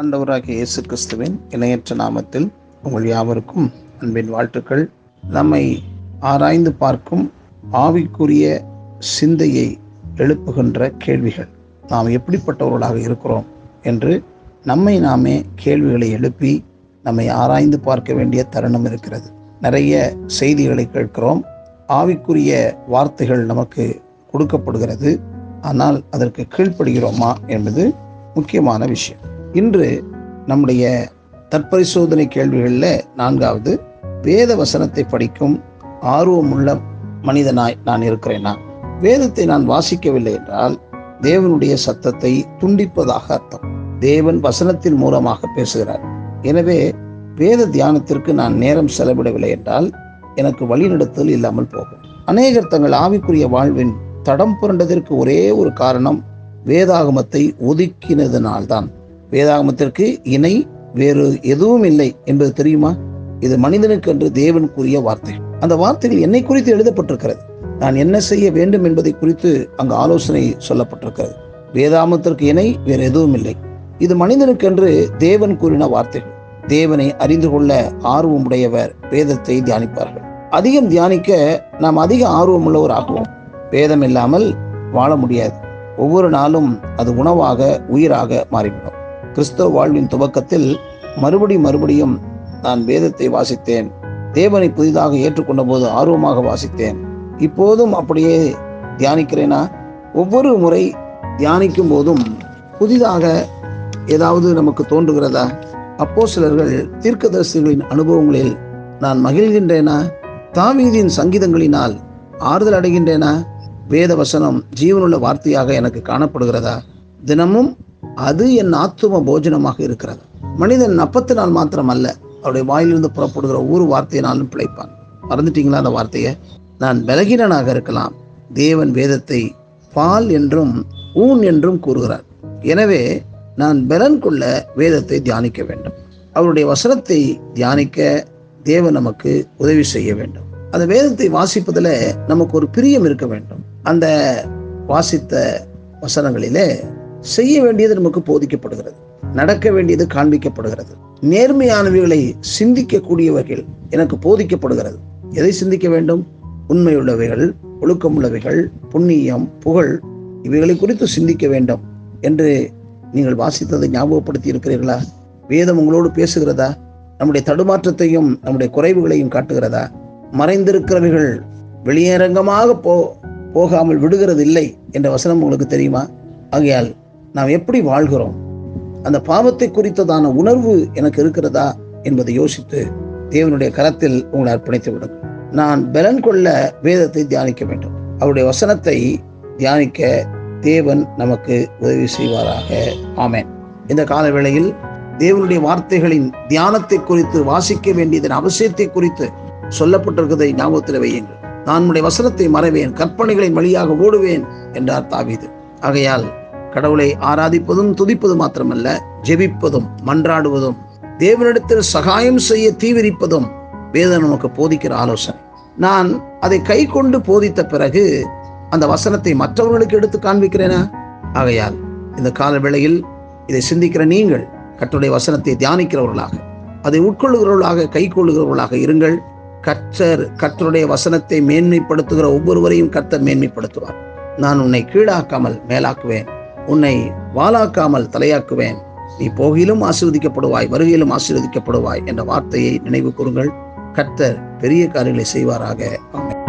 ஆண்டவராகிய இயேசு கிறிஸ்துவின் இணையற்ற நாமத்தில் உங்கள் யாவருக்கும் அன்பின் வாழ்த்துக்கள். நம்மை ஆராய்ந்து பார்க்கும் ஆவிக்குரிய சிந்தையை எழுப்புகின்ற கேள்விகள். நாம் எப்படிப்பட்டவர்களாக இருக்கிறோம் என்று நம்மை நாமே கேள்விகளை எழுப்பி நம்மை ஆராய்ந்து பார்க்க வேண்டிய தருணம் இருக்கிறது. நிறைய செய்திகளை கேட்கிறோம். ஆவிக்குரிய வார்த்தைகள் நமக்கு கொடுக்கப்படுகிறது. ஆனால் அதற்கு கீழ்ப்படுகிறோமா என்பது முக்கியமான விஷயம். இன்று நம்முடைய தற்பரிசோதனை கேள்விகளில் நான்காவது வேத வசனத்தை படிக்கும் ஆர்வமுள்ள மனிதனாய் நான் இருக்கிறேனா? வேதத்தை நான் வாசிக்கவில்லை என்றால் தேவனுடைய சத்தத்தை துண்டிப்பதாக அர்த்தம். தேவன் வசனத்தின் மூலமாக பேசுகிறார். எனவே வேத தியானத்திற்கு நான் நேரம் செலவிடவில்லை என்றால் எனக்கு வழிநடத்தல் இல்லாமல் போகும். அநேகர் தங்கள் ஆவிக்குரிய வாழ்வின் தடம் புரண்டதற்கு ஒரே ஒரு காரணம் வேதாகமத்தை ஒதுக்கினதனால்தான். வேதாகமத்திற்கு இணை வேறு எதுவும் இல்லை என்பது தெரியுமா? இது மனிதனுக்கென்று தேவன் கூறிய வார்த்தை. அந்த வார்த்தைகள் என்னை குறித்து எழுதப்பட்டிருக்கிறது. நான் என்ன செய்ய வேண்டும் என்பதை குறித்து அங்கு ஆலோசனை சொல்லப்பட்டிருக்கிறது. வேதாமத்திற்கு இணை வேறு எதுவும் இல்லை. இது மனிதனுக்கென்று தேவன் கூறின வார்த்தைகள். தேவனை அறிந்து கொள்ள ஆர்வமுடையவர் வேதத்தை தியானிப்பார்கள். அதிகம் தியானிக்க நாம் அதிக ஆர்வம் ஆகுவோம் வேதம் இல்லாமல் வாழ முடியாது. ஒவ்வொரு நாளும் அது உணவாக உயிராக மாறிவிடும். கிறிஸ்தவ வாழ்வின் துவக்கத்தில் மறுபடி மறுபடியும் நான் வேதத்தை வாசித்தேன். தேவனை புதிதாக ஏற்றுக்கொண்ட போது ஆர்வமாக வாசித்தேன். இப்போதும் அப்படியே தியானிக்கிறேனா? ஒவ்வொரு முறை தியானிக்கும் போதும் புதிதாக ஏதாவது நமக்கு தோன்றுகிறதா? அப்போ சிலர்கள் தீர்க்கதரிசிகளின் அனுபவங்களில் நான் மகிழ்கின்றேனா? தாவீதின் சங்கீதங்களினால் ஆறுதல் அடைகின்றேனா. வேத வசனம் ஜீவனுள்ள வார்த்தையாக எனக்கு காணப்படுகிறதா? தினமும் அது என் ஆத்தும போஜனமாக இருக்கிறது. மனிதன் அப்பத்தினால் மாத்திரம் அல்ல அவருடைய வாயிலிருந்து புறப்படுகிற ஒவ்வொரு வார்த்தையினாலும் பிழைப்பான். மறந்துட்டீங்களா அந்த வார்த்தையை? நான் பலகீனனாக இருக்கலாம். தேவன் வேதத்தை பால் என்றும் ஊன் என்றும் கூறுகிறார். எனவே நான் பலன் கொள்ள வேதத்தை தியானிக்க வேண்டும். அவருடைய வசனத்தை தியானிக்க தேவன் நமக்கு உதவி செய்ய வேண்டும். அந்த வேதத்தை வாசிப்பதில் நமக்கு ஒரு பிரியம் இருக்க வேண்டும். அந்த வாசித்த வசனங்களிலே செய்ய வேண்டியது நமக்கு போதிக்கப்படுகிறது. நடக்க வேண்டியது காண்பிக்கப்படுகிறது. நேர்மையானவைகளை சிந்திக்கக்கூடிய வகையில் எனக்கு போதிக்கப்படுகிறது. எதை சிந்திக்க வேண்டும்? உண்மையுள்ளவைகள் ஒழுக்கமுள்ளவைகள் புண்ணியம் புகழ் இவைகளை குறித்து சிந்திக்க வேண்டும் என்று நீங்கள் வாசித்ததை ஞாபகப்படுத்தி இருக்கிறீர்களா வேதம் உங்களோடு பேசுகிறதா? நம்முடைய தடுமாற்றத்தையும் நம்முடைய குறைவுகளையும் காட்டுகிறதா? மறைந்திருக்கிறவைகள் வெளியரங்கமாக போ போகாமல் விடுகிறது இல்லை என்ற வசனம் உங்களுக்கு தெரியுமா? ஆகையால் நாம் எப்படி வாழ்கிறோம்? அந்த பாவத்தை குறித்ததான உணர்வு எனக்கு இருக்கிறதா என்பதை யோசித்து தேவனுடைய கரத்தில் உங்களை அர்ப்பணித்து விடுங்கள். நான் பலன் கொள்ள வேதத்தை தியானிக்க வேண்டும். அவருடைய வசனத்தை தியானிக்க தேவன் நமக்கு உதவி செய்வாராக. ஆமேன். இந்த கால வேளையில் தேவனுடைய வார்த்தைகளின் தியானத்தை குறித்து வாசிக்க வேண்டியதன் அவசியத்தை குறித்து சொல்லப்பட்டிருக்கிறதை ஞாபகத்தில் வையுங்கள். நான் உடைய வசனத்தை மறைவேன் கற்பனைகளின் வழியாக ஓடுவேன் என்றார் தாவீது. ஆகையால் கடவுளை ஆராதிப்பதும் துதிப்பதும் மாத்திரமல்ல ஜெபிப்பதும் மன்றாடுவதும் தேவனிடத்தில் சகாயம் செய்ய தீவிரிப்பதும் வேதம் நமக்கு போதிக்கிற ஆலோசனை. நான் அதை கை கொண்டு போதித்த பிறகு அந்த வசனத்தை மற்றவர்களுக்கு எடுத்து காண்பிக்கிறேனா? ஆகையால் இந்த கால வேளையில் இதை சிந்திக்கிற நீங்கள் கற்றுடைய வசனத்தை தியானிக்கிறவர்களாக அதை உட்கொள்ளுகிறவர்களாக கை கொள்ளுகிறவர்களாக இருங்கள். கற்றர் கற்றருடைய வசனத்தை மேன்மைப்படுத்துகிற ஒவ்வொருவரையும் கர்த்தர் மேன்மைப்படுத்துவார். நான் உன்னை கீழாக்காமல் மேலாக்குவேன். உன்னை வாளாக்காமல் தலையாக்குவேன். நீ போகிலும் ஆசீர்வதிக்கப்படுவாய் வருகையிலும் ஆசீர்வதிக்கப்படுவாய் என்ற வார்த்தையை நினைவு கூறுங்கள். கர்த்தர் பெரிய காரியங்களை செய்வாராக. ஆமாம்